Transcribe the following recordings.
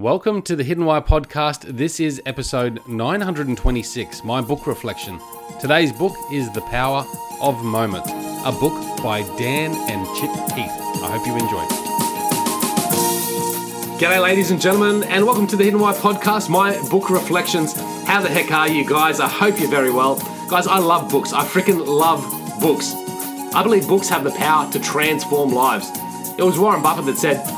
Welcome to the Hidden Why podcast. This is episode 926, my book reflection. Today's book is The Power of Moment, a book by Dan and Chip Heath. I hope you enjoy. G'day, ladies and gentlemen, and welcome to the Hidden Why podcast, my book reflections. How the heck are you guys? I hope you're very well. Guys, I love books. I freaking love books. I believe books have the power to transform lives. It was Warren Buffett that said,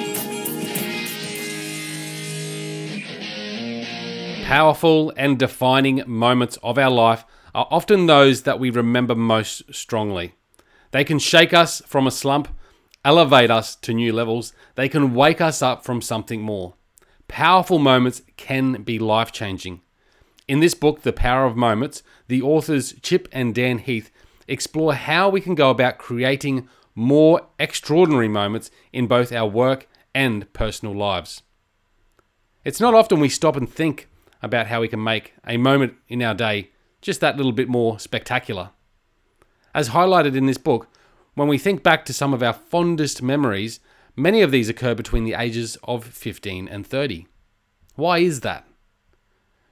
Powerful and defining moments of our life are often those that we remember most strongly. They can shake us from a slump, elevate us to new levels, they can wake us up from something more. Powerful moments can be life changing. In this book, The Power of Moments, the authors Chip and Dan Heath explore how we can go about creating more extraordinary moments in both our work and personal lives. It's not often we stop and think about how we can make a moment in our day just that little bit more spectacular. As highlighted in this book, when we think back to some of our fondest memories, many of these occur between the ages of 15 and 30. Why is that?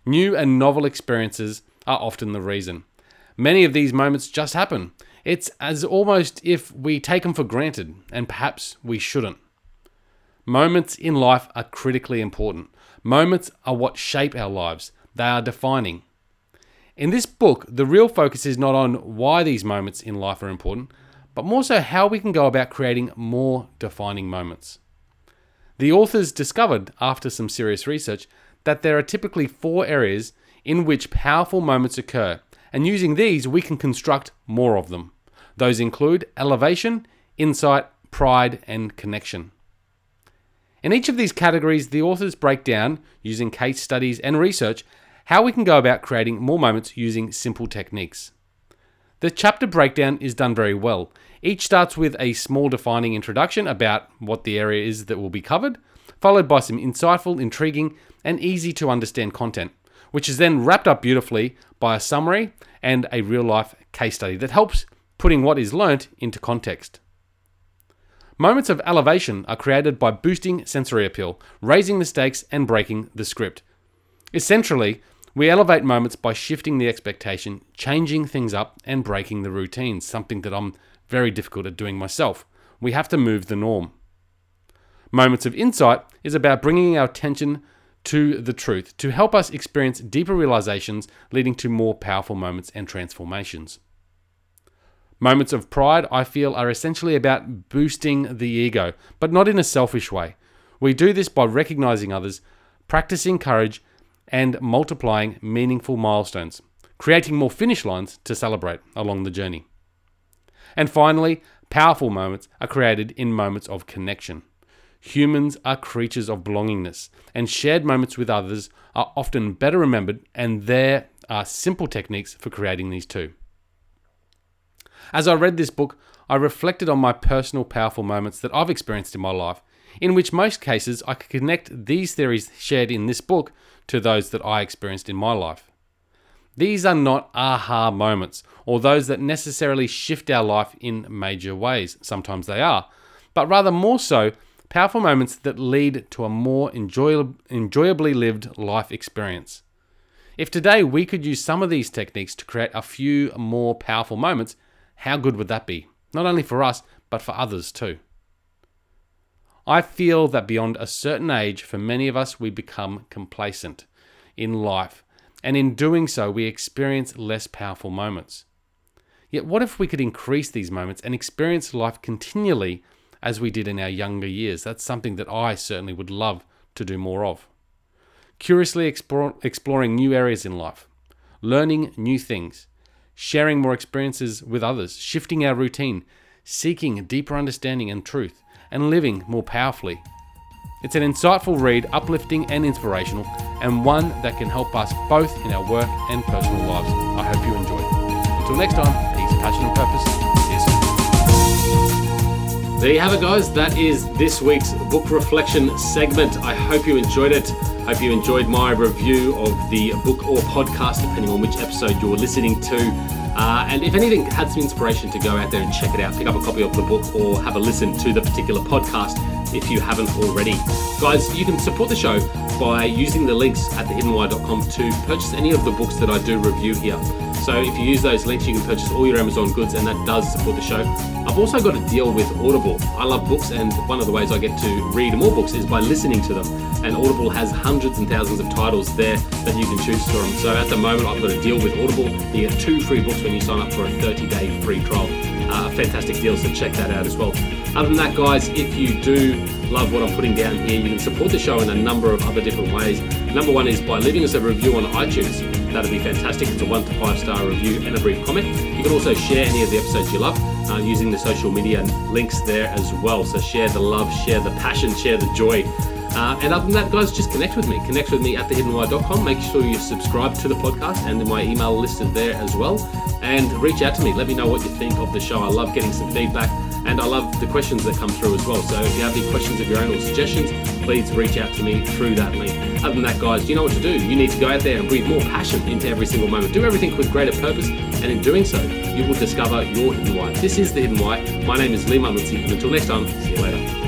New and novel experiences are often the reason. Many of these moments just happen. It's as almost if we take them for granted, and perhaps we shouldn't. Moments in life are critically important. Moments are what shape our lives, they are defining. In this book, the real focus is not on why these moments in life are important, but more so how we can go about creating more defining moments. The authors discovered, after some serious research, that there are typically four areas in which powerful moments occur, and using these, we can construct more of them. Those include elevation, insight, pride, and connection. In each of these categories, the authors break down, using case studies and research, how we can go about creating more moments using simple techniques. The chapter breakdown is done very well. Each starts with a small defining introduction about what the area is that will be covered, followed by some insightful, intriguing, and easy to understand content, which is then wrapped up beautifully by a summary and a real life case study that helps putting what is learnt into context. Moments of elevation are created by boosting sensory appeal, raising the stakes, and breaking the script. Essentially, we elevate moments by shifting the expectation, changing things up, and breaking the routine, something that I'm very difficult at doing myself. We have to move the norm. Moments of insight is about bringing our attention to the truth to help us experience deeper realizations, leading to more powerful moments and transformations. Moments of pride, I feel, are essentially about boosting the ego, but not in a selfish way. We do this by recognizing others, practicing courage, and multiplying meaningful milestones, creating more finish lines to celebrate along the journey. And finally, powerful moments are created in moments of connection. Humans are creatures of belongingness, and shared moments with others are often better remembered, and there are simple techniques for creating these too. As I read this book, I reflected on my personal powerful moments that I've experienced in my life, in which most cases I could connect these theories shared in this book to those that I experienced in my life. These are not aha moments or those that necessarily shift our life in major ways. Sometimes they are, but rather more so powerful moments that lead to a more enjoyably lived life experience. If today we could use some of these techniques to create a few more powerful moments, how good would that be? Not only for us, but for others too. I feel that beyond a certain age, for many of us, we become complacent in life, and in doing so, we experience less powerful moments. Yet, what if we could increase these moments and experience life continually as we did in our younger years? That's something that I certainly would love to do more of. Curiously explore, exploring new areas in life, learning new things, sharing more experiences with others, shifting our routine, seeking deeper understanding and truth, and living more powerfully. It's an insightful read, uplifting and inspirational, and one that can help us both in our work and personal lives. I hope you enjoy. It. Until next time, peace, passion, and purpose. There you have it, guys. That is this week's book reflection segment. I hope you enjoyed it. Hope you enjoyed my review of the book or podcast, depending on which episode you're listening to. Uh, and if anything had some inspiration to go out there and check it out, pick up a copy of the book or have a listen to the particular podcast if you haven't already. Guys, you can support the show by using the links at thehiddenwhy.com to purchase any of the books that I do review here. So if you use those links, you can purchase all your Amazon goods, and that does support the show. I've also got a deal with Audible. I love books, and one of the ways I get to read more books is by listening to them. And Audible has hundreds and thousands of titles there that you can choose from. So at the moment, I've got a deal with Audible. You get two free books when you sign up for a 30 day free trial. Uh, fantastic deal, so check that out as well. Other than that, guys, if you do love what I'm putting down here, you can support the show in a number of other different ways. Number one is by leaving us a review on iTunes. That'd be fantastic. It's a one to five star review and a brief comment. You can also share any of the episodes you love uh, using the social media links there as well. So share the love, share the passion, share the joy. Uh, and other than that, guys, just connect with me. Connect with me at thehiddenwhy.com. Make sure you subscribe to the podcast and my email listed there as well. And reach out to me. Let me know what you think of the show. I love getting some feedback and I love the questions that come through as well. So if you have any questions of your own or suggestions, please reach out to me through that link. Other than that, guys, you know what to do. You need to go out there and breathe more passion into every single moment. Do everything with greater purpose, and in doing so, you will discover your hidden why. This is The Hidden Why. My name is Lee Munlitzy, and until next time, see you later.